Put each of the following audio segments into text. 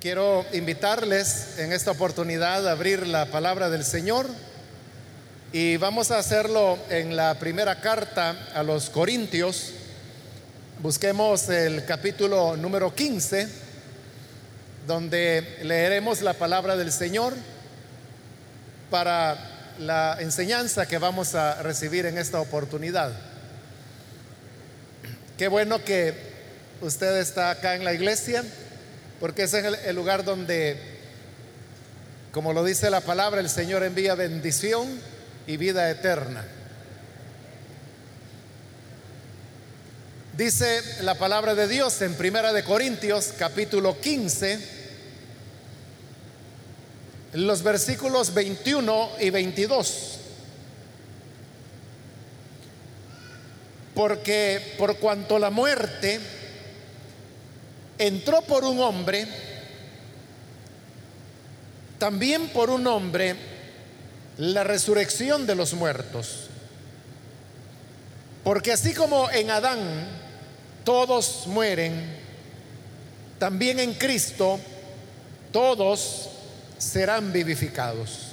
Quiero invitarles en esta oportunidad a abrir la palabra del Señor y vamos a hacerlo en la primera carta a los Corintios. Busquemos el capítulo número 15, donde leeremos la palabra del Señor para la enseñanza que vamos a recibir en esta oportunidad. Qué bueno que usted está acá en la iglesia, porque ese es el, lugar donde, como lo dice la palabra, el Señor envía bendición y vida eterna. Dice la palabra de Dios en Primera de Corintios capítulo 15 los versículos 21 y 22. Porque por cuanto la muerte entró por un hombre, también por un hombre la resurrección de los muertos. Porque así como en Adán todos mueren, también en Cristo todos serán vivificados.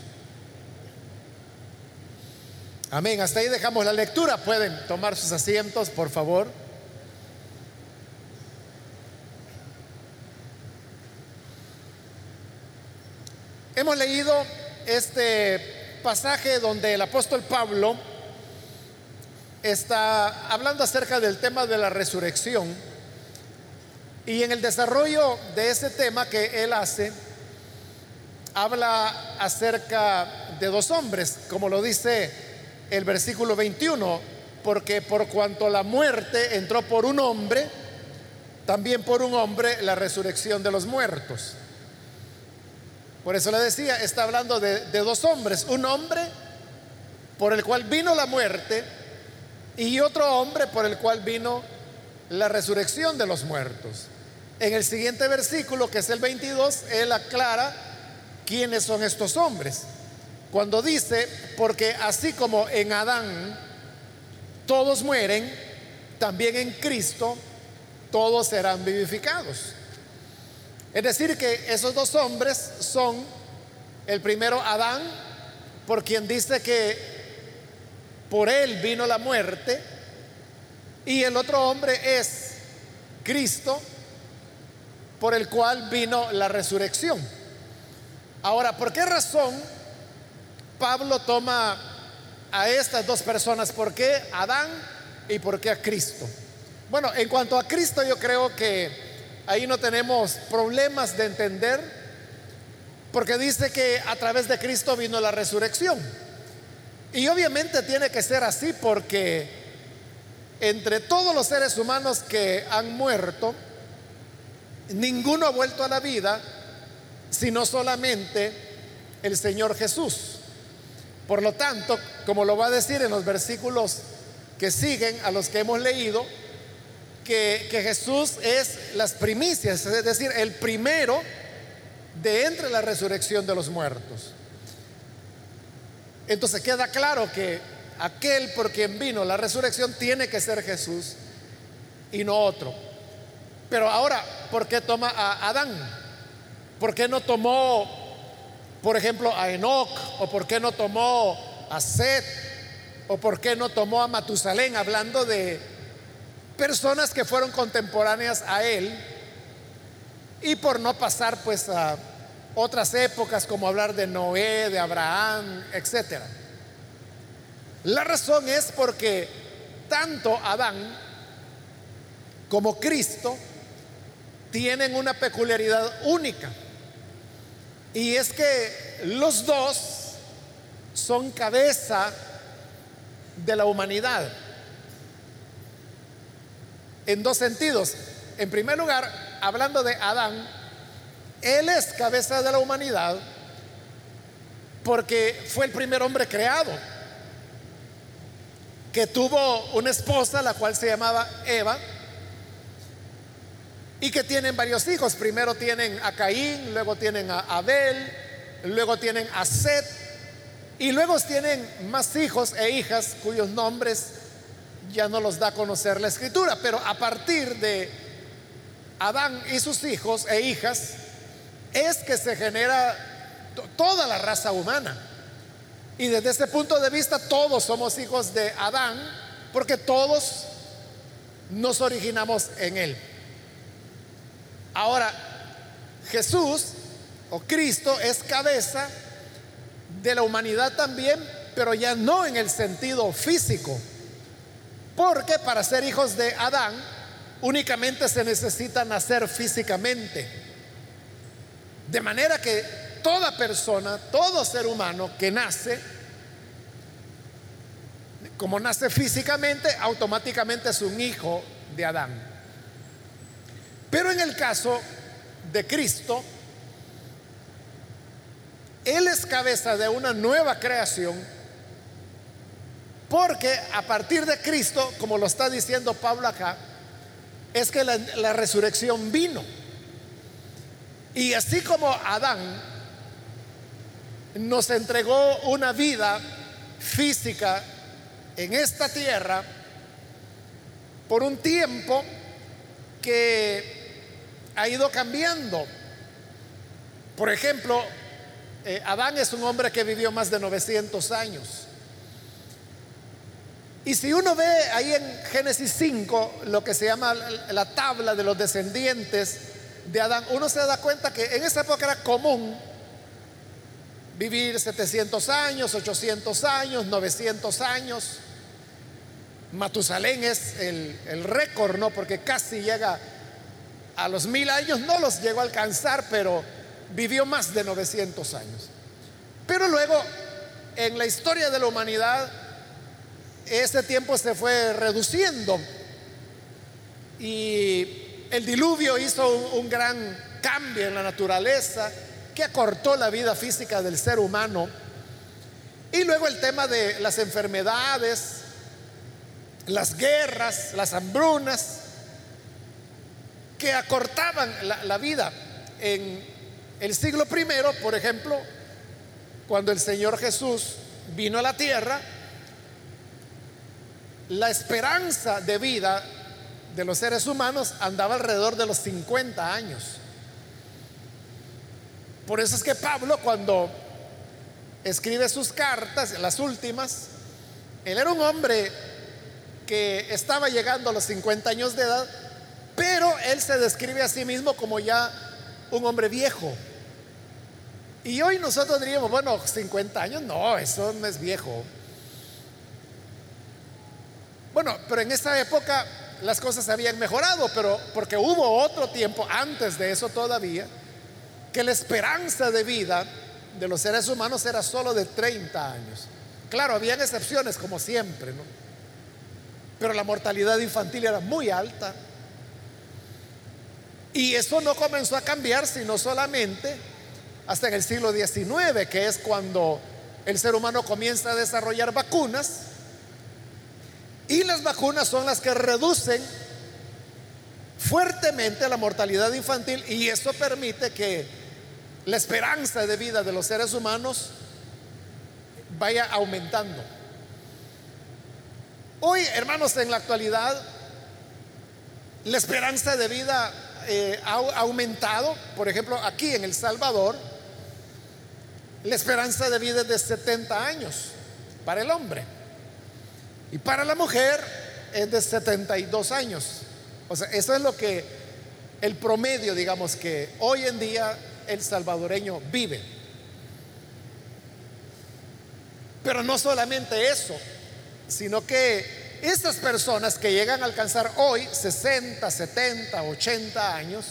Amén. Hasta ahí dejamos la lectura. Pueden tomar sus asientos, por favor. Hemos leído este pasaje donde el apóstol Pablo está hablando acerca del tema de la resurrección y en el desarrollo de ese tema que él hace, habla acerca de dos hombres, como lo dice el versículo 21, porque por cuanto la muerte entró por un hombre, también por un hombre la resurrección de los muertos. Por eso le decía, está hablando de, dos hombres, un hombre por el cual vino la muerte y otro hombre por el cual vino la resurrección de los muertos. En el siguiente versículo, que es el 22, él aclara quiénes son estos hombres. Cuando dice, porque así como en Adán todos mueren, también en Cristo todos serán vivificados. Es decir, que esos dos hombres son el primero Adán, por quien dice que por él vino la muerte, y el otro hombre es Cristo, por el cual vino la resurrección. Ahora, ¿por qué razón Pablo toma a estas dos personas? ¿Por qué Adán y por qué a Cristo? Bueno, en cuanto a Cristo yo creo que ahí no tenemos problemas de entender, porque dice que a través de Cristo vino la resurrección. Y obviamente tiene que ser así porque entre todos los seres humanos que han muerto, ninguno ha vuelto a la vida sino solamente el Señor Jesús. Por lo tanto, como lo va a decir en los versículos que siguen a los que hemos leído, que, Jesús es las primicias, es decir, el primero de entre la resurrección de los muertos. Entonces queda claro que aquel por quien vino la resurrección tiene que ser Jesús y no otro. Pero ahora, ¿por qué toma a Adán? ¿Por qué no tomó, por ejemplo, a Enoch? ¿O por qué no tomó a Seth? ¿O por qué no tomó a Matusalén? Hablando de personas que fueron contemporáneas a él. Y por no pasar pues a otras épocas como hablar de Noé, de Abraham, etc. La razón es porque tanto Adán como Cristo tienen una peculiaridad única. Y es que los dos son cabeza de la humanidad. En dos sentidos. En primer lugar, hablando de Adán, él es cabeza de la humanidad porque fue el primer hombre creado que tuvo una esposa, la cual se llamaba Eva, y que tienen varios hijos. Primero tienen a Caín, luego tienen a Abel, luego tienen a Set y luego tienen más hijos e hijas cuyos nombres ya no los da a conocer la escritura. Pero a partir de Adán y sus hijos e hijas, es que se genera toda la raza humana. Y desde ese punto de vista todos somos hijos de Adán, porque todos nos originamos en él. Ahora, Jesús o Cristo es cabeza de la humanidad también, pero ya no en el sentido físico. Porque para ser hijos de Adán únicamente se necesita nacer físicamente. De manera que toda persona, todo ser humano que nace, como nace físicamente, automáticamente es un hijo de Adán. Pero en el caso de Cristo, Él es cabeza de una nueva creación, porque a partir de Cristo, como lo está diciendo Pablo acá, es que la, resurrección vino. Y así como Adán nos entregó una vida física en esta tierra por un tiempo que ha ido cambiando. Por ejemplo, eh, Adán es un hombre que vivió más de 900 años. Y si uno ve ahí en Génesis 5 lo que se llama la tabla de los descendientes de Adán, uno se da cuenta que en esa época era común vivir 700 años, 800 años, 900 años. Matusalén es el, el récord, ¿no? Porque casi llega a los mil años, no los llegó a alcanzar, pero vivió más de 900 años. Pero luego, en la historia de la humanidad, ese tiempo se fue reduciendo y el diluvio hizo un, un gran cambio en la naturaleza que acortó la vida física del ser humano. Y luego el tema de las enfermedades, las guerras, las hambrunas, que acortaban la, la vida. En el siglo primero, por ejemplo, cuando el Señor Jesús vino a la tierra, la esperanza de vida de los seres humanos andaba alrededor de los 50 años. Por eso es que Pablo cuando escribe sus cartas, las últimas, él era un hombre que estaba llegando a los 50 años de edad, pero él se describe a sí mismo como ya un hombre viejo. Y hoy nosotros diríamos, bueno, 50 años, no, eso no es viejo. Bueno, pero en esa época las cosas habían mejorado, pero porque hubo otro tiempo antes de eso todavía, que la esperanza de vida de los seres humanos era solo de 30 años. Claro, habían excepciones como siempre, ¿no? Pero la mortalidad infantil era muy alta. Y eso no comenzó a cambiar sino solamente hasta en el siglo XIX, que es cuando el ser humano comienza a desarrollar vacunas. Y las vacunas son las que reducen fuertemente la mortalidad infantil y eso permite que la esperanza de vida de los seres humanos vaya aumentando. Hoy, hermanos, en la actualidad, la esperanza de vida eh, ha aumentado. Por ejemplo, aquí en El Salvador, la esperanza de vida es de 70 años para el hombre. Y para la mujer es de 72 años. O sea, eso es lo que el promedio, digamos, que hoy en día el salvadoreño vive. Pero no solamente eso, sino que estas personas que llegan a alcanzar hoy 60, 70, 80 años,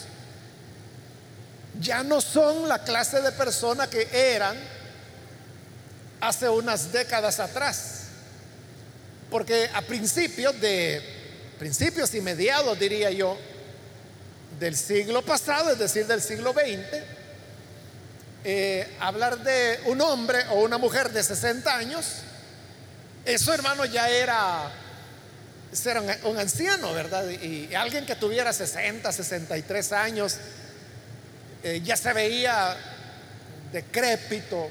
ya no son la clase de persona que eran hace unas décadas atrás. Porque a principios de principios y mediados diría yo del siglo pasado, es decir, del siglo XX, eh, hablar de un hombre o una mujer de 60 años, eso hermano ya era ser un, anciano, ¿verdad? Y, alguien que tuviera 60, 63 años, eh, ya se veía decrépito,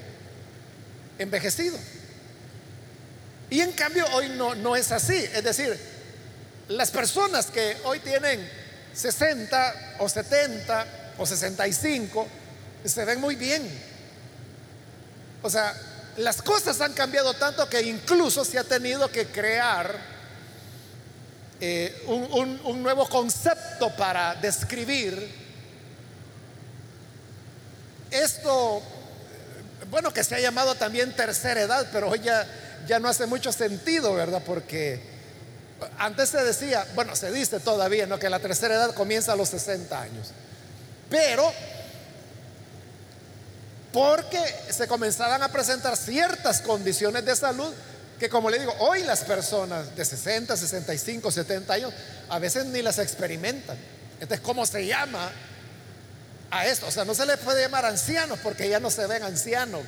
envejecido. Y en cambio hoy no, no es así. Es decir, las personas que hoy tienen 60 o 70 o 65, se ven muy bien. O sea, las cosas han cambiado tanto que incluso se ha tenido que crear eh, un, nuevo concepto para describir esto, bueno, que se ha llamado también tercera edad, pero hoy ya, ya no hace mucho sentido, ¿verdad? Porque antes se decía, bueno, se dice todavía, ¿no? Que la tercera edad comienza a los 60 años. Pero porque se comenzaban a presentar ciertas condiciones de salud que como le digo, hoy las personas de 60, 65, 70 años a veces ni las experimentan. Entonces, ¿cómo se llama a esto? O sea, no se les puede llamar ancianos porque ya no se ven ancianos.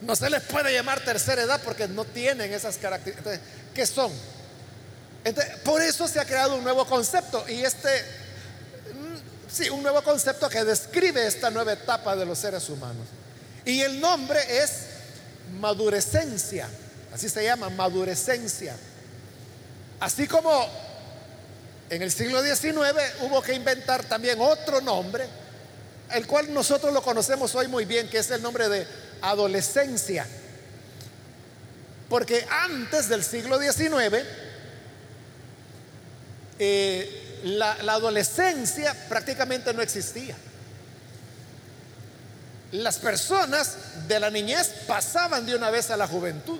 No se les puede llamar tercera edad porque no tienen esas características. ¿qué son? Entonces, por eso se ha creado un nuevo concepto y este Sí, un nuevo concepto que describe esta nueva etapa de los seres humanos. Y el nombre es madurecencia. Así se llama, madurecencia. Así como en el siglo XIX hubo que inventar también otro nombre, el cual nosotros lo conocemos hoy muy bien, que es el nombre de adolescencia. Porque antes del siglo XIX, eh, la, adolescencia prácticamente no existía. Las personas de la niñez pasaban de una vez a la juventud.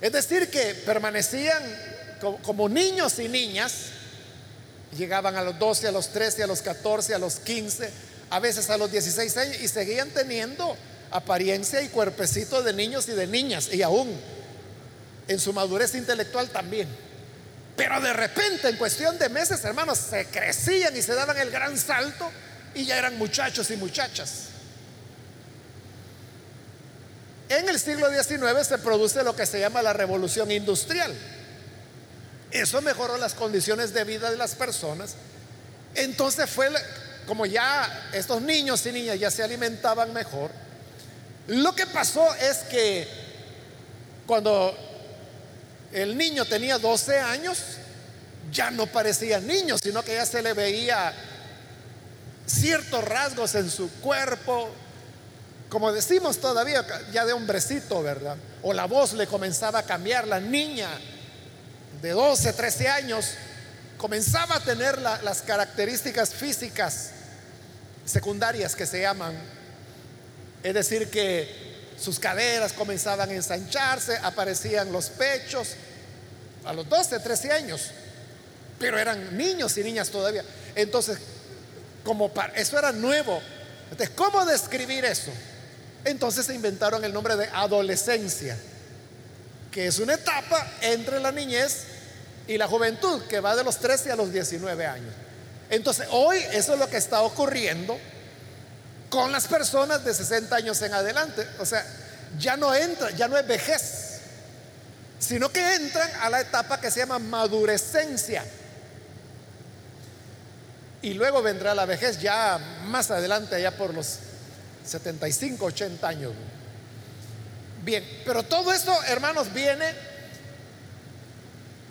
Es decir, que permanecían como niños y niñas, llegaban a los 12, a los 13, a los 14, a los 15, a veces a los 16 años y seguían teniendo apariencia y cuerpecito de niños y de niñas y aún en su madurez intelectual también. Pero de repente, en cuestión de meses, hermanos, se crecían y se daban el gran salto y ya eran muchachos y muchachas. En el siglo XIX se produce lo que se llama la revolución industrial. Eso mejoró las condiciones de vida de las personas. Entonces fue como ya estos niños y niñas ya se alimentaban mejor. Lo que pasó es que cuando el niño tenía 12 años, ya no parecía niño, sino que ya se le veía ciertos rasgos en su cuerpo, como decimos todavía, ya de hombrecito, ¿verdad? O la voz le comenzaba a cambiar, la niña de 12, 13 años comenzaba a tener las características físicas secundarias que se llaman, es decir, que sus caderas comenzaban a ensancharse, aparecían los pechos a los 12, 13 años, pero eran niños y niñas todavía. Entonces, como para, eso era nuevo. Entonces, ¿cómo describir eso? Entonces se inventaron el nombre de adolescencia, que es una etapa entre la niñez y la juventud, que va de los 13 a los 19 años. Entonces, hoy eso es lo que está ocurriendo con las personas de 60 años en adelante. O sea, ya no entra, ya no es vejez, sino que entran a la etapa que se llama madurecencia. Y luego vendrá la vejez ya más adelante, allá por los 75, 80 años. Bien, pero todo esto, hermanos, viene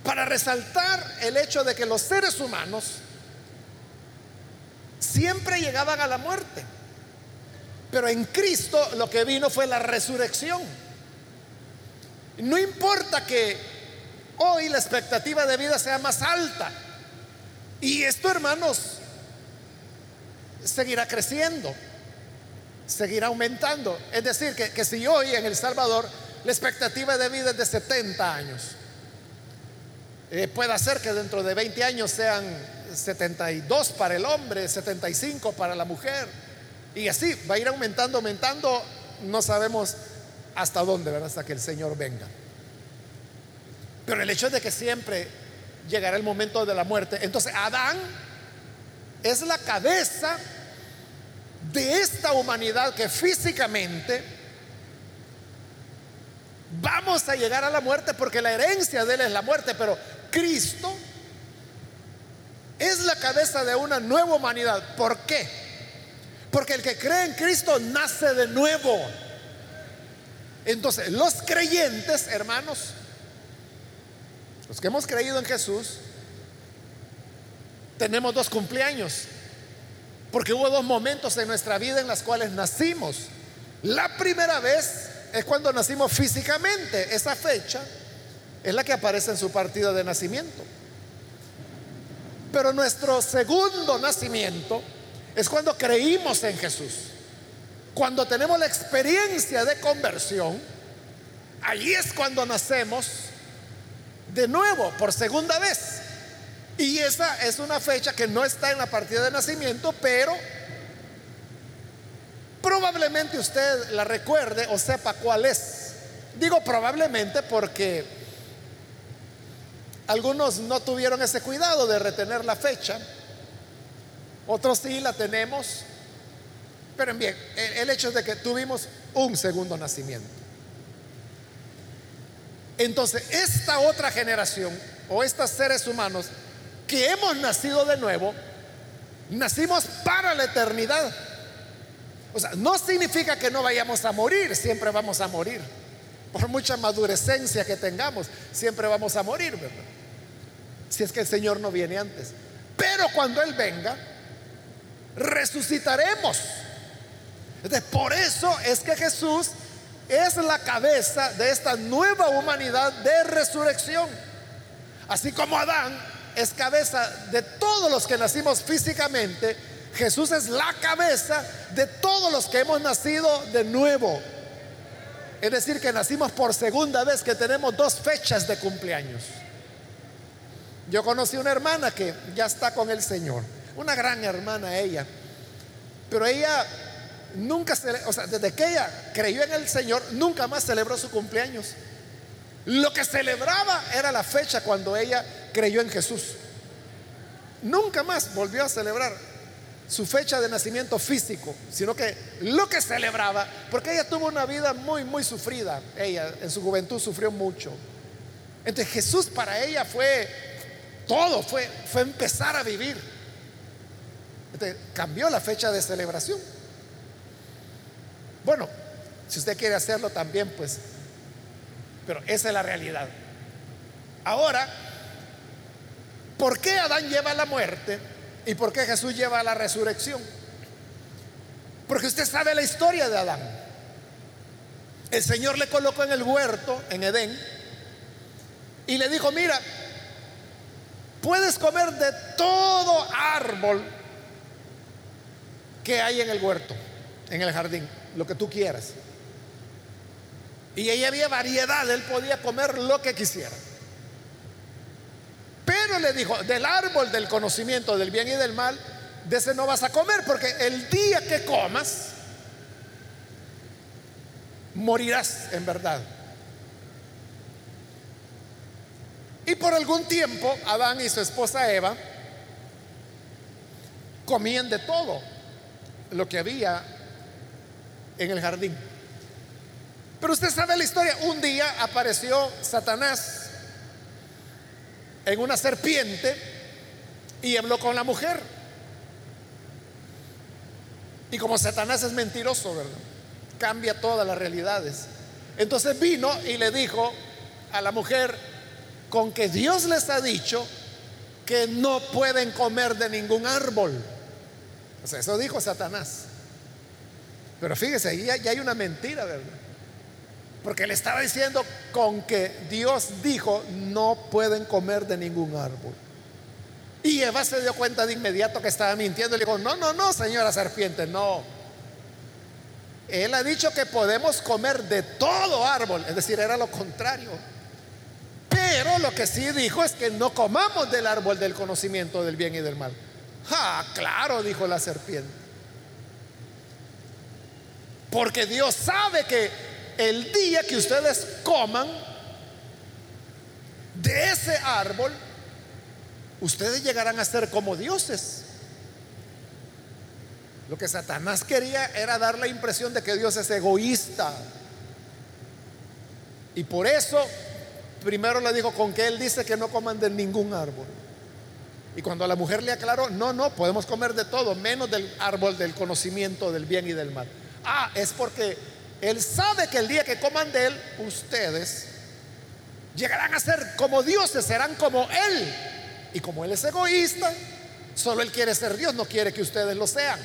para resaltar el hecho de que los seres humanos siempre llegaban a la muerte. Pero en Cristo lo que vino fue la resurrección. No importa que hoy la expectativa de vida sea más alta. Y esto, hermanos, seguirá creciendo, seguirá aumentando. Es decir, que, si hoy en El Salvador la expectativa de vida es de 70 años, eh, puede ser que dentro de 20 años sean 72 para el hombre, 75 para la mujer y así va a ir aumentando, aumentando, no sabemos hasta dónde, ¿verdad? Hasta que el Señor venga. Pero el hecho de que siempre llegará el momento de la muerte. Entonces, Adán es la cabeza de esta humanidad que físicamente vamos a llegar a la muerte porque la herencia de él es la muerte, pero Cristo es la cabeza de una nueva humanidad. ¿Por qué? Porque el que cree en Cristo nace de nuevo. Entonces, los creyentes, hermanos, los que hemos creído en Jesús, tenemos dos cumpleaños. Porque hubo dos momentos en nuestra vida en las cuales nacimos. La primera vez es cuando nacimos físicamente. Esa fecha es la que aparece en su partida de nacimiento. Pero nuestro segundo nacimiento es cuando creímos en Jesús. Cuando tenemos la experiencia de conversión, allí es cuando nacemos de nuevo, por segunda vez. Y esa es una fecha que no está en la partida de nacimiento, pero probablemente usted la recuerde o sepa cuál es. Digo probablemente porque algunos no tuvieron ese cuidado de retener la fecha, otros sí la tenemos, pero bien, el hecho es de que tuvimos un segundo nacimiento. Entonces, esta otra generación o estos seres humanos que hemos nacido de nuevo, nacimos para la eternidad. O sea, no significa que no vayamos a morir, siempre vamos a morir. Por mucha madurecencia que tengamos, siempre vamos a morir, ¿verdad? Si es que el Señor no viene antes. Pero cuando Él venga, resucitaremos. Por eso es que Jesús es la cabeza de esta nueva humanidad de resurrección. Así como Adán es cabeza de todos los que nacimos físicamente, Jesús es la cabeza de todos los que hemos nacido de nuevo. Es decir, que nacimos por segunda vez, que tenemos dos fechas de cumpleaños. Yo conocí una hermana que ya está con el Señor, una gran hermana ella, pero ella nunca, o sea, desde que ella creyó en el Señor, nunca más celebró su cumpleaños. Lo que celebraba era la fecha cuando ella creyó en Jesús. Nunca más volvió a celebrar su fecha de nacimiento físico, sino que lo que celebraba, porque ella tuvo una vida muy, muy sufrida, ella en su juventud sufrió mucho. Entonces Jesús para ella fue todo, fue, fue empezar a vivir. Cambió la fecha de celebración. Bueno, si usted quiere hacerlo también, pues pero esa es la realidad. Ahora, ¿por qué Adán lleva la muerte y por qué Jesús lleva la resurrección? Porque usted sabe la historia de Adán. El Señor le colocó en el huerto, en Edén, y le dijo, mira, puedes comer de todo árbol que hay en el huerto, en el jardín, lo que tú quieras. Y ahí había variedad, él podía comer lo que quisiera. Pero le dijo, del árbol del conocimiento del bien y del mal, de ese no vas a comer, porque el día que comas, morirás en verdad. Y por algún tiempo, Adán y su esposa Eva comían de todo lo que había en el jardín. Pero usted sabe la historia. Un día apareció Satanás en una serpiente y habló con la mujer. Y como Satanás es mentiroso, ¿verdad? Cambia todas las realidades. Entonces vino y le dijo a la mujer, con que Dios les ha dicho que no pueden comer de ningún árbol. O sea, eso dijo Satanás. Pero fíjese, ahí ya hay una mentira, ¿verdad? Porque le estaba diciendo con que Dios dijo, no pueden comer de ningún árbol. Y Eva se dio cuenta de inmediato que estaba mintiendo y le dijo, no, no, no, señora serpiente, no. Él ha dicho que podemos comer de todo árbol, es decir, era lo contrario. Pero lo que sí dijo es que no comamos del árbol del conocimiento del bien y del mal. Ah, claro, dijo la serpiente. Porque Dios sabe que el día que ustedes coman de ese árbol, ustedes llegarán a ser como dioses. Lo que Satanás quería era dar la impresión de que Dios es egoísta. Y por eso, primero le dijo con que él dice que no coman de ningún árbol. Y cuando la mujer le aclaró, no, no, podemos comer de todo, menos del árbol del conocimiento del bien y del mal. Ah, es porque él sabe que el día que coman de Él, ustedes llegarán a ser como dioses, serán como Él. Y como Él es egoísta, Solo Él quiere ser Dios, no quiere que ustedes lo sean.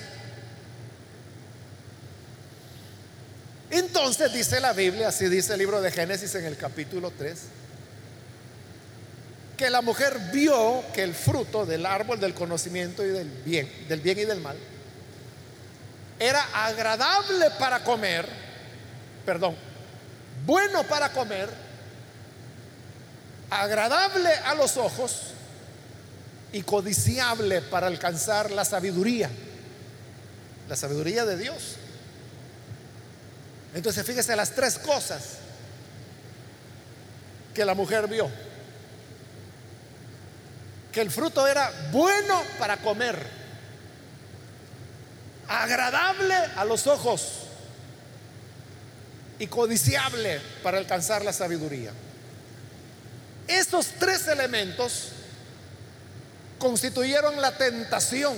Entonces dice la Biblia, así dice el libro de Génesis en el capítulo 3, que la mujer vio que el fruto del árbol del conocimiento y del bien, del bien y del mal, era agradable para comer, perdón, bueno para comer, agradable a los ojos y codiciable para alcanzar la sabiduría, la sabiduría de Dios. Entonces fíjese las tres cosas que la mujer vio. Que el fruto era bueno para comer, agradable a los ojos y codiciable para alcanzar la sabiduría. Estos tres elementos constituyeron la tentación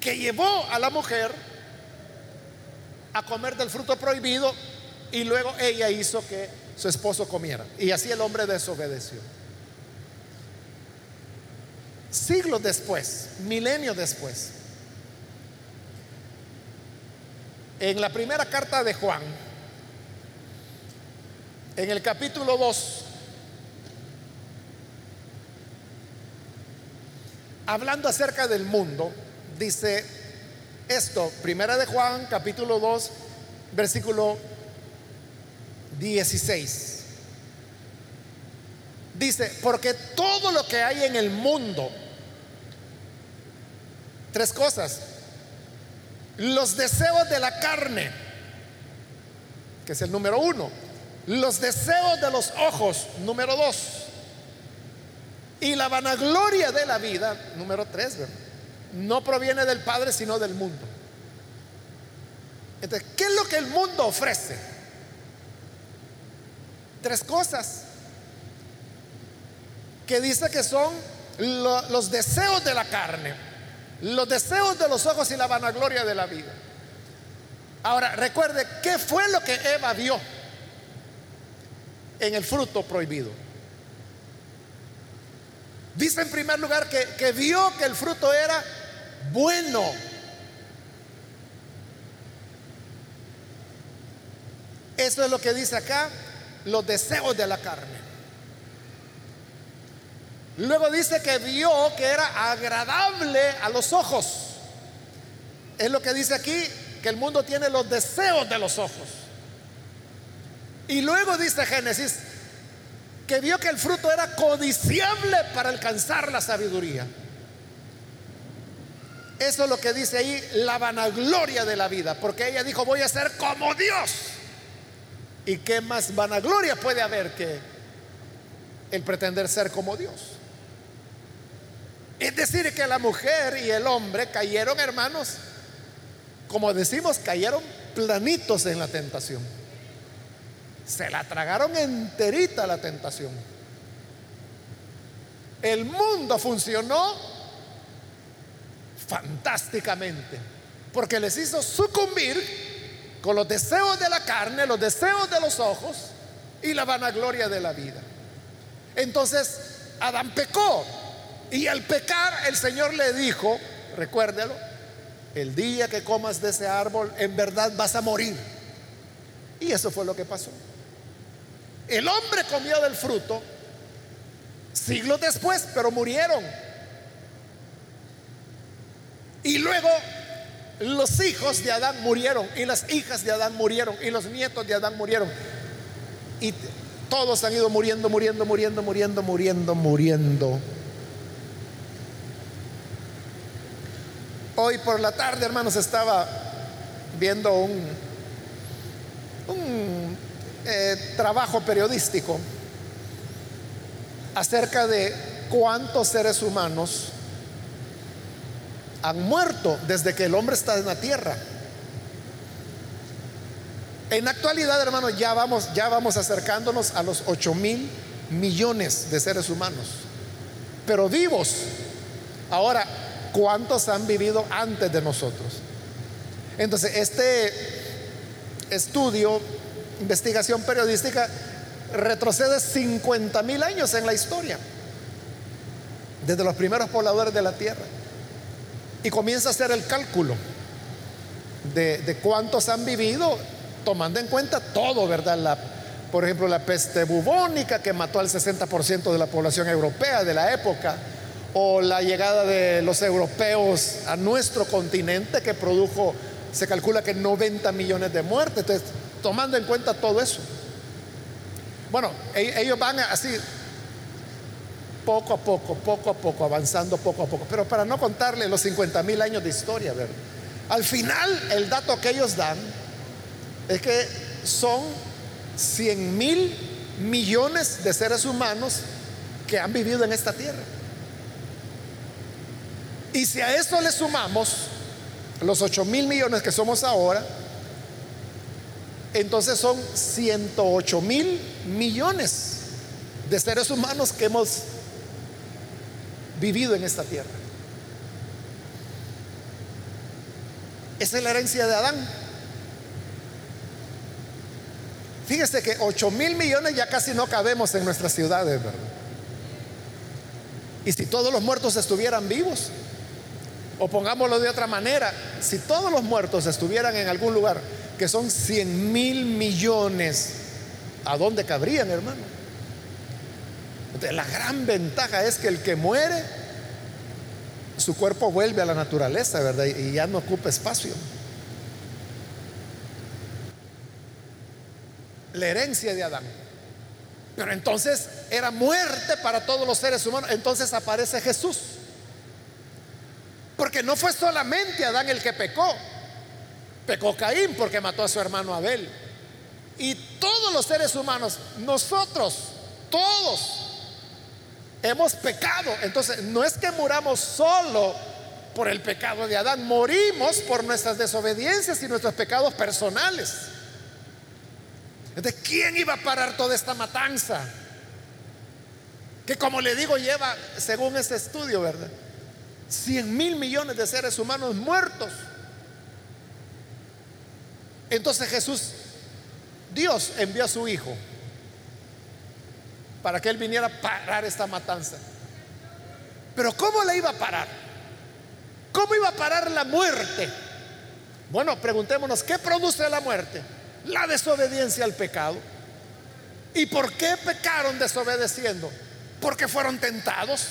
que llevó a la mujer a comer del fruto prohibido y luego ella hizo que su esposo comiera. Y así el hombre desobedeció. Siglos después, milenios después, en la primera carta de Juan, en el capítulo 2, hablando acerca del mundo, dice esto, primera de Juan, capítulo 2, versículo 16. Dice, porque todo lo que hay en el mundo, tres cosas, los deseos de la carne, que es el número uno, los deseos de los ojos, número dos, y la vanagloria de la vida, número tres, no proviene del Padre, sino del mundo. Entonces, ¿qué es lo que el mundo ofrece? Tres cosas que dice que son los deseos de la carne, los deseos de los ojos y la vanagloria de la vida. Ahora, recuerde, ¿qué fue lo que Eva vio en el fruto prohibido? Dice en primer lugar que, que vio que el fruto era bueno. Eso es lo que dice acá, los deseos de la carne. Luego dice que vio que era agradable a los ojos. Es lo que dice aquí, que el mundo tiene los deseos de los ojos. Y luego dice Génesis que vio que el fruto era codiciable para alcanzar la sabiduría. Eso es lo que dice ahí la vanagloria de la vida, porque ella dijo, voy a ser como Dios. ¿Y qué más vanagloria puede haber que el pretender ser como Dios? Es decir, que la mujer y el hombre cayeron, hermanos, como decimos, cayeron planitos en la tentación. Se la tragaron enterita la tentación. El mundo funcionó fantásticamente, porque les hizo sucumbir con los deseos de la carne, los deseos de los ojos y la vanagloria de la vida. Entonces, Adán pecó y al pecar el Señor le dijo, recuérdelo, el día que comas de ese árbol, en verdad vas a morir. Y eso fue lo que pasó. El hombre comió del fruto siglos después, pero murieron. Y luego los hijos de Adán murieron y las hijas de Adán murieron y los nietos de Adán murieron. Y todos han ido muriendo, muriendo, muriendo, muriendo, muriendo, muriendo. Hoy por la tarde, hermanos, estaba viendo un, eh, trabajo periodístico acerca de cuántos seres humanos han muerto desde que el hombre está en la tierra. En la actualidad, hermanos, ya vamos, ya vamos acercándonos a los 8 mil millones de seres humanos, pero vivos. Ahora, ¿cuántos han vivido antes de nosotros? Entonces, este estudio, investigación periodística, retrocede 50 mil años en la historia. desde los primeros pobladores de la tierra. Y comienza a hacer el cálculo de, cuántos han vivido, tomando en cuenta todo, ¿verdad? Por ejemplo, la peste bubónica que mató al 60% de la población europea de la época, o la llegada de los europeos a nuestro continente que produjo, se calcula que 90 millones de muertes. Entonces, tomando en cuenta todo eso. Bueno, e-, ellos van así poco a poco, poco a poco, avanzando poco a poco. Pero para no contarle los 50 mil años de historia, ¿verdad? Al final, el dato que ellos dan es que son 100 mil millones de seres humanos que han vivido en esta tierra. Y si a esto le sumamos los 8 mil millones que somos ahora, entonces son 108 mil millones de seres humanos que hemos vivido en esta tierra. Esa es la herencia de Adán. Fíjese que 8 mil millones ya casi no cabemos en nuestras ciudades, ¿verdad? Y si todos los muertos estuvieran vivos, o pongámoslo de otra manera, si todos los muertos estuvieran en algún lugar, que son 100 mil millones, ¿a dónde cabrían, hermano? la gran ventaja es que el que muere, su cuerpo vuelve a la naturaleza, ¿verdad? Y ya no ocupa espacio. La herencia de Adán. Pero entonces era muerte para todos los seres humanos. Entonces aparece Jesús. Porque no fue solamente Adán el que pecó. Pecó Caín porque mató a su hermano Abel. Y todos los seres humanos, nosotros, todos, hemos pecado. Entonces, no es que muramos solo por el pecado de Adán, morimos por nuestras desobediencias y nuestros pecados personales. Entonces, ¿quién iba a parar toda esta matanza? Que como le digo, lleva, según este estudio, ¿verdad? 100 mil millones de seres humanos muertos. Entonces Jesús, Dios envió a su Hijo para que Él viniera a parar esta matanza. Pero ¿cómo la iba a parar? ¿Cómo iba a parar la muerte? Bueno, preguntémonos, ¿qué produce la muerte? La desobediencia al pecado. ¿Y por qué pecaron desobedeciendo? Porque fueron tentados.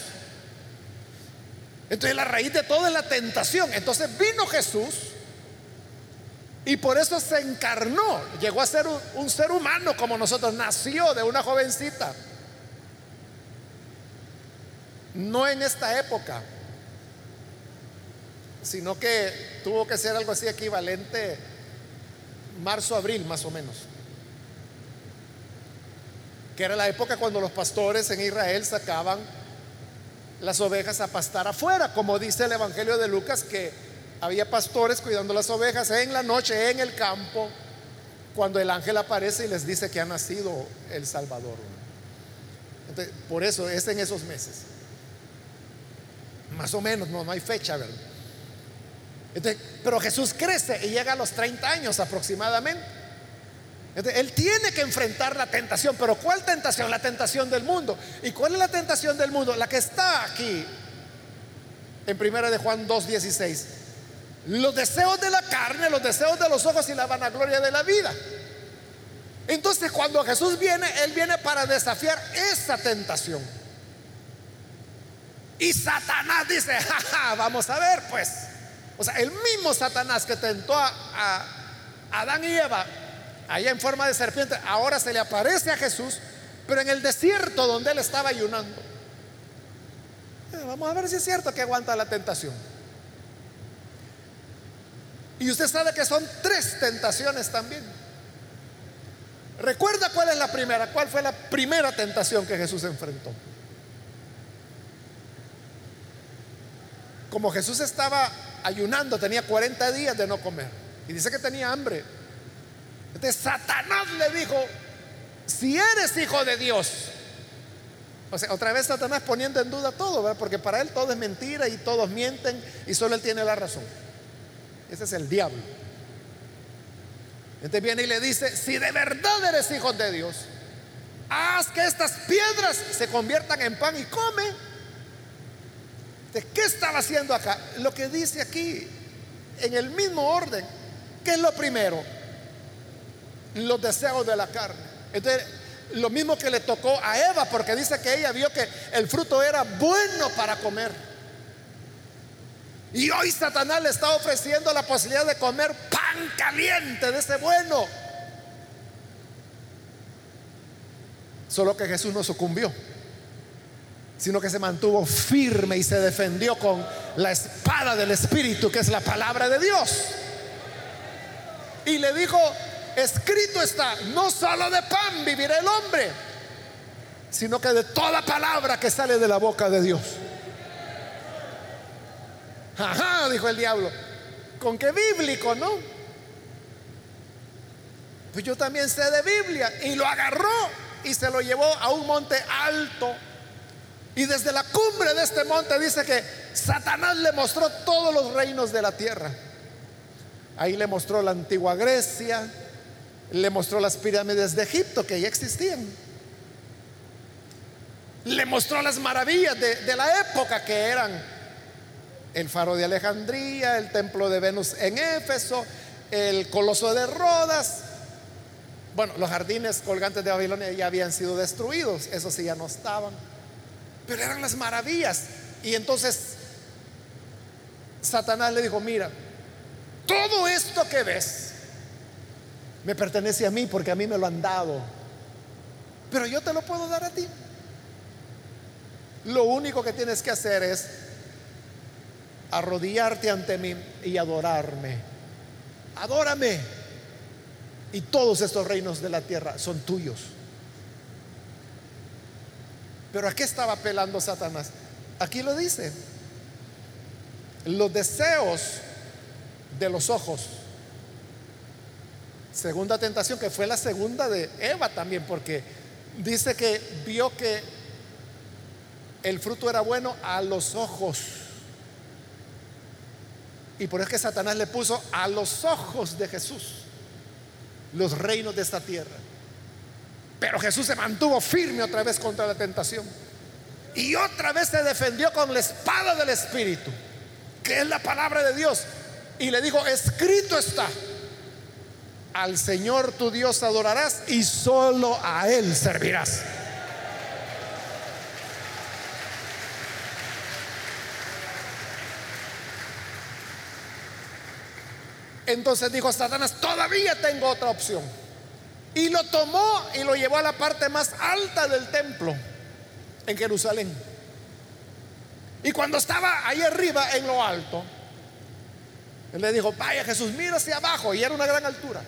Entonces la raíz de todo es la tentación. Entonces vino Jesús y por eso se encarnó. Llegó a ser un, un ser humano como nosotros. Nació de una jovencita no en esta época, sino que tuvo que ser algo así equivalente marzo-abril más o menos, que era la época cuando los pastores en Israel sacaban las ovejas a pastar afuera, como dice el Evangelio de Lucas, que había pastores cuidando las ovejas en la noche, en el campo, cuando el ángel aparece y les dice que ha nacido el Salvador. por eso es en esos meses. Más o menos, no, no hay fecha, pero Jesús crece y llega a los 30 años aproximadamente. Él tiene que enfrentar la tentación, pero ¿cuál tentación? La tentación del mundo. ¿Y cuál es la tentación del mundo? La que está aquí en primera de Juan 2:16. Los deseos de la carne, los deseos de los ojos y la vanagloria de la vida. Entonces, cuando Jesús viene, él viene para desafiar esa tentación. Y Satanás dice, vamos a ver pues. O sea, el mismo Satanás que tentó a, Adán y Eva allá en forma de serpiente, ahora se le aparece a Jesús, pero en el desierto donde él estaba ayunando. Eh, vamos a ver si es cierto que aguanta la tentación. Y usted sabe que son tres tentaciones también. ¿Recuerda cuál es la primera? ¿Cuál fue la primera tentación que Jesús enfrentó? como Jesús estaba ayunando, tenía 40 días de no comer. Y dice que tenía hambre. Entonces Satanás le dijo, si eres hijo de Dios, o sea, otra vez Satanás poniendo en duda todo, ¿verdad? porque para él todo es mentira y todos mienten y solo él tiene la razón. Ese es el diablo. Entonces viene y le dice, si de verdad eres hijo de Dios, haz que estas piedras se conviertan en pan y come. ¿De qué estaba haciendo acá? Lo que dice aquí, en el mismo orden. ¿Qué es lo primero? Los deseos de la carne. Entonces, lo mismo que le tocó a Eva, porque dice que ella vio que el fruto era bueno para comer. Y hoy Satanás le está ofreciendo la posibilidad de comer pan caliente de ese bueno. Solo que Jesús no sucumbió, sino que se mantuvo firme y se defendió con la espada del Espíritu, que es la palabra de Dios. Y le dijo, escrito está, no solo de pan vivirá el hombre, sino que de toda palabra que sale de la boca de Dios. Ajá, dijo el diablo, con qué bíblico, ¿no? Pues yo también sé de Biblia. Y lo agarró y se lo llevó a un monte alto. Y desde la cumbre de este monte dice que Satanás le mostró todos los reinos de la tierra. Ahí le mostró la antigua Grecia, le mostró las pirámides de Egipto que ya existían. Le mostró las maravillas de, la época que eran el faro de Alejandría, el templo de Venus en Éfeso, el coloso de Rodas. Bueno, los jardines colgantes de Babilonia ya habían sido destruidos, esos sí ya no estaban. Pero eran las maravillas. Y entonces Satanás le dijo, mira, todo esto que ves me pertenece a mí porque a mí me lo han dado. Pero yo te lo puedo dar a ti. Lo único que tienes que hacer es arrodillarte ante mí y adorarme. Adórame. Y todos estos reinos de la tierra son tuyos. Pero ¿a qué estaba apelando Satanás? Aquí lo dice. Los deseos de los ojos Segunda tentación, que fue la segunda de Eva también, porque dice que vio que el fruto era bueno a los ojos. Y por eso que Satanás le puso a los ojos de Jesús los reinos de esta tierra. Pero Jesús se mantuvo firme otra vez contra la tentación. Y otra vez se defendió con la espada del Espíritu, que es la palabra de Dios. Y le dijo, escrito está al Señor tu Dios adorarás y solo a Él servirás. Entonces dijo Satanás, todavía tengo otra opción. Y lo tomó y lo llevó a la parte más alta del templo en Jerusalén. Y cuando estaba ahí arriba en lo alto, él le dijo, vaya Jesús, mira hacia abajo. Y era una gran altura.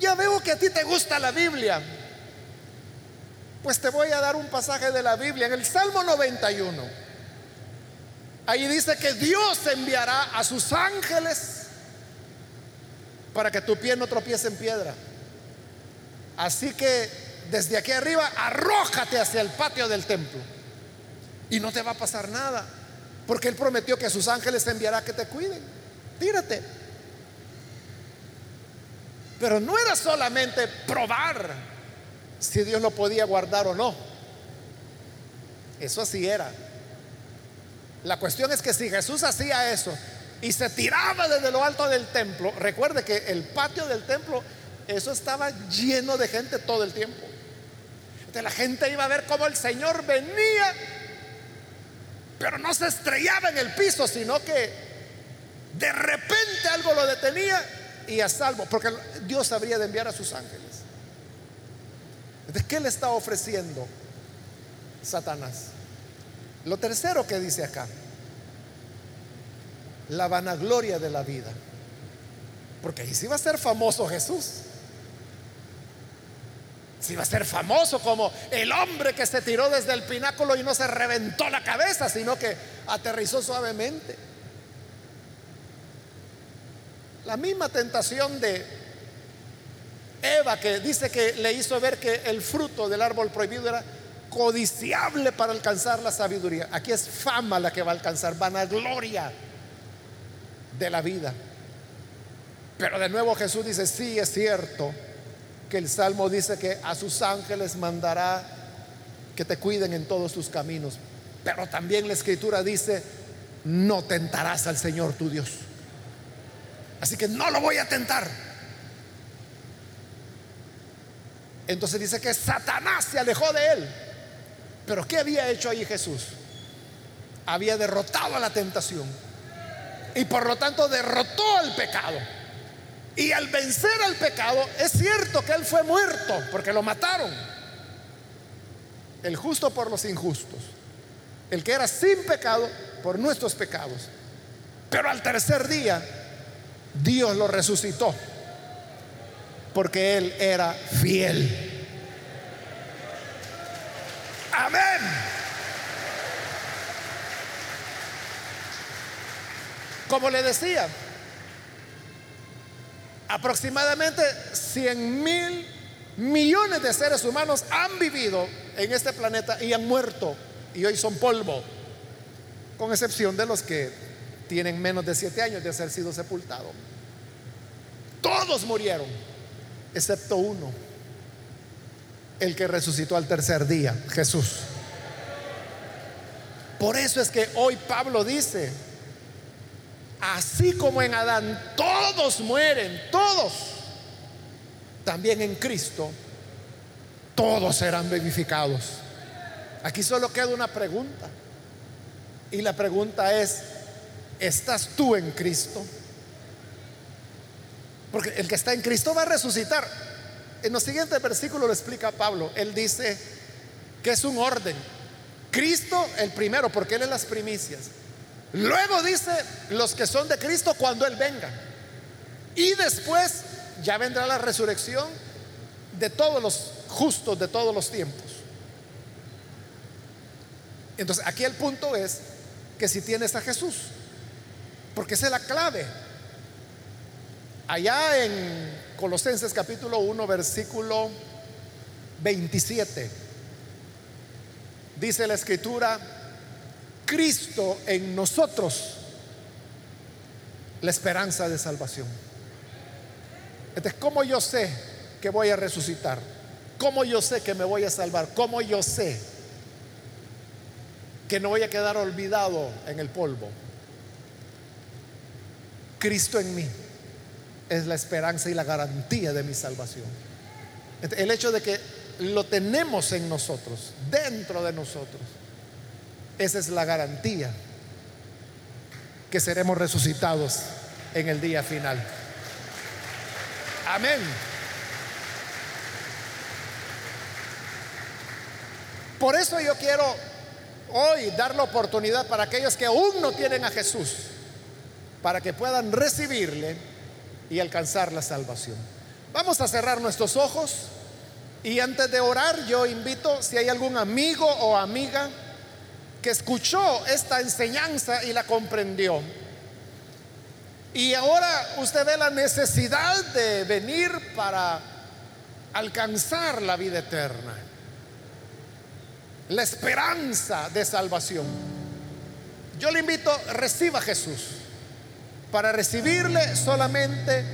Ya veo que a ti te gusta la Biblia. Pues te voy a dar un pasaje de la Biblia en el Salmo 91. Ahí dice que Dios enviará a sus ángeles para que tu pie no tropiece en piedra. Así que desde aquí arriba arrójate hacia el patio del templo y no te va a pasar nada, porque Él prometió que a sus ángeles te enviará que te cuiden. Tírate. Pero no era solamente probar si Dios lo podía guardar o no. Eso así era. La cuestión es que si Jesús hacía eso y se tiraba desde lo alto del templo, recuerde que el patio del templo, eso estaba lleno de gente todo el tiempo. Entonces la gente iba a ver cómo el Señor venía, pero no se estrellaba en el piso, sino que de repente algo lo detenía y a salvo, porque Dios habría de enviar a sus ángeles. ¿De qué le está ofreciendo Satanás? Lo tercero que dice acá, la vanagloria de la vida. Porque ahí sí va a ser famoso Jesús. Si va a ser famoso como el hombre que se tiró desde el pináculo y no se reventó la cabeza, sino que aterrizó suavemente. La misma tentación de Eva que dice que le hizo ver que el fruto del árbol prohibido era codiciable para alcanzar la sabiduría. Aquí es fama la que va a alcanzar, vanagloria de la vida. Pero de nuevo Jesús dice, sí es cierto que el Salmo dice que a sus ángeles mandará que te cuiden en todos tus caminos. Pero también la escritura dice, no tentarás al Señor tu Dios. Así que no lo voy a tentar. Entonces dice que Satanás se alejó de él. Pero ¿qué había hecho ahí Jesús? Había derrotado a la tentación. Y por lo tanto derrotó al pecado. Y al vencer al pecado, es cierto que él fue muerto porque lo mataron. El justo por los injustos. El que era sin pecado por nuestros pecados. Pero al tercer día, Dios lo resucitó porque Él era fiel. Amén. Como le decía, aproximadamente 100 mil millones de seres humanos han vivido en este planeta y han muerto y hoy son polvo, con excepción de los que tienen menos de siete años de haber sido sepultados. Todos murieron excepto uno, el que resucitó al tercer día, Jesús. Por eso es que hoy Pablo dice, así como en Adán todos mueren, todos, también en Cristo todos serán vivificados. Aquí solo queda una pregunta. Y la pregunta es, ¿estás tú en Cristo? Porque el que está en Cristo va a resucitar. En los siguientes versículos lo explica Pablo. Él dice que es un orden. Cristo el primero, porque Él es las primicias. Luego dice los que son de Cristo cuando Él venga. Y después ya vendrá la resurrección de todos los justos de todos los tiempos. Entonces aquí el punto es que si tienes a Jesús, porque esa es la clave. Allá en Colosenses capítulo 1, versículo 27, dice la escritura, Cristo en nosotros, la esperanza de salvación. Entonces, ¿cómo yo sé que voy a resucitar? ¿Cómo yo sé que me voy a salvar? ¿Cómo yo sé que no voy a quedar olvidado en el polvo? Cristo en mí es la esperanza y la garantía de mi salvación. El hecho de que lo tenemos en nosotros, dentro de nosotros, esa es la garantía que seremos resucitados en el día final. Amén. Por eso yo quiero hoy dar la oportunidad para aquellos que aún no tienen a Jesús, para que puedan recibirle y alcanzar la salvación. Vamos a cerrar nuestros ojos y antes de orar yo invito si hay algún amigo o amiga que escuchó esta enseñanza y la comprendió. Y ahora usted ve la necesidad de venir para alcanzar la vida eterna, la esperanza de salvación. Yo le invito, reciba a Jesús. Para recibirle solamente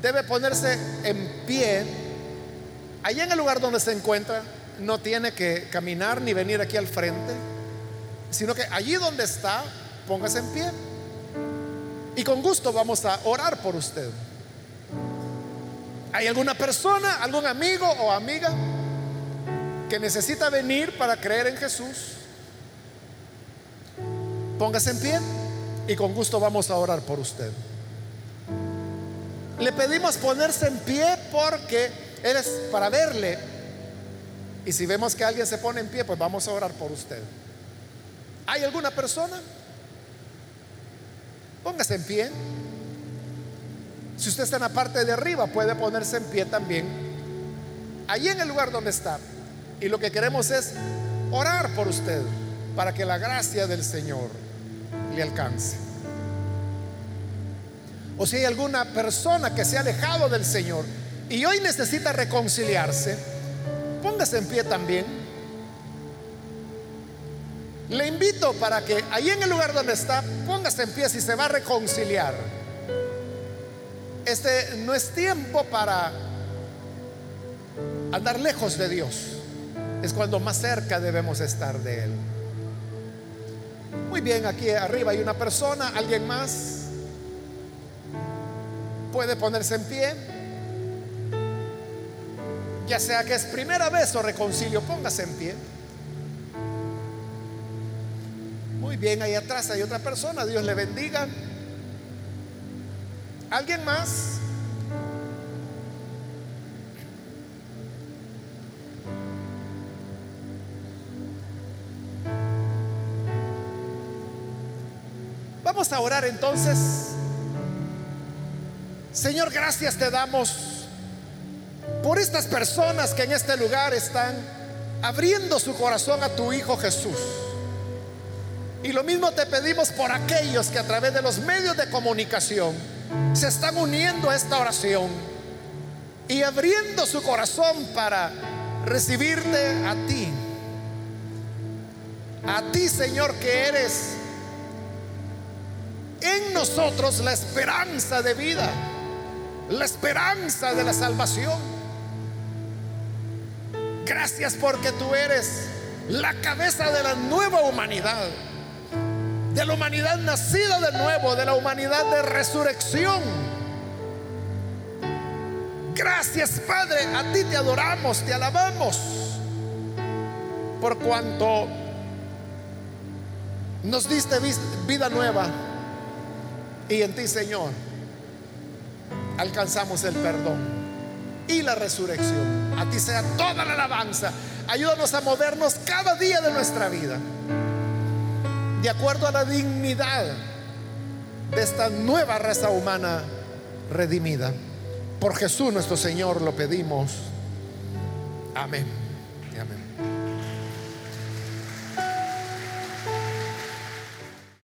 debe ponerse en pie. Allá en el lugar donde se encuentra, no tiene que caminar ni venir aquí al frente, sino que allí donde está, póngase en pie. Y con gusto vamos a orar por usted. ¿Hay alguna persona, algún amigo o amiga que necesita venir para creer en Jesús? Póngase en pie y con gusto vamos a orar por usted. Le pedimos ponerse en pie porque eres para verle. Y si vemos que alguien se pone en pie, pues vamos a orar por usted. ¿Hay alguna persona? Póngase en pie. Si usted está en la parte de arriba, puede ponerse en pie también. Allí en el lugar donde está. Y lo que queremos es orar por usted para que la gracia del Señor le alcance. O si hay alguna persona que se ha alejado del Señor y hoy necesita reconciliarse, póngase en pie también. Le invito para que ahí en el lugar donde está, póngase en pie si se va a reconciliar. Este no es tiempo para andar lejos de Dios. Es cuando más cerca debemos estar de Él. Muy bien, aquí arriba hay una persona, alguien más. Puede ponerse en pie. Ya sea que es primera vez o reconcilio, póngase en pie. Muy bien, ahí atrás hay otra persona, Dios le bendiga. ¿Alguien más? Vamos a orar entonces. Señor, gracias te damos por estas personas que en este lugar están abriendo su corazón a tu Hijo Jesús. Y lo mismo te pedimos por aquellos que a través de los medios de comunicación se están uniendo a esta oración y abriendo su corazón para recibirte a ti. A ti, Señor, que eres en nosotros la esperanza de vida, la esperanza de la salvación. Gracias porque tú eres la cabeza de la nueva humanidad de la humanidad nacida de nuevo, de la humanidad de resurrección. Gracias Padre, a ti te adoramos, te alabamos, por cuanto nos diste vida nueva y en ti Señor alcanzamos el perdón y la resurrección. A ti sea toda la alabanza. Ayúdanos a movernos cada día de nuestra vida de acuerdo a la dignidad de esta nueva raza humana redimida. Por Jesús nuestro Señor lo pedimos. Amén. amén.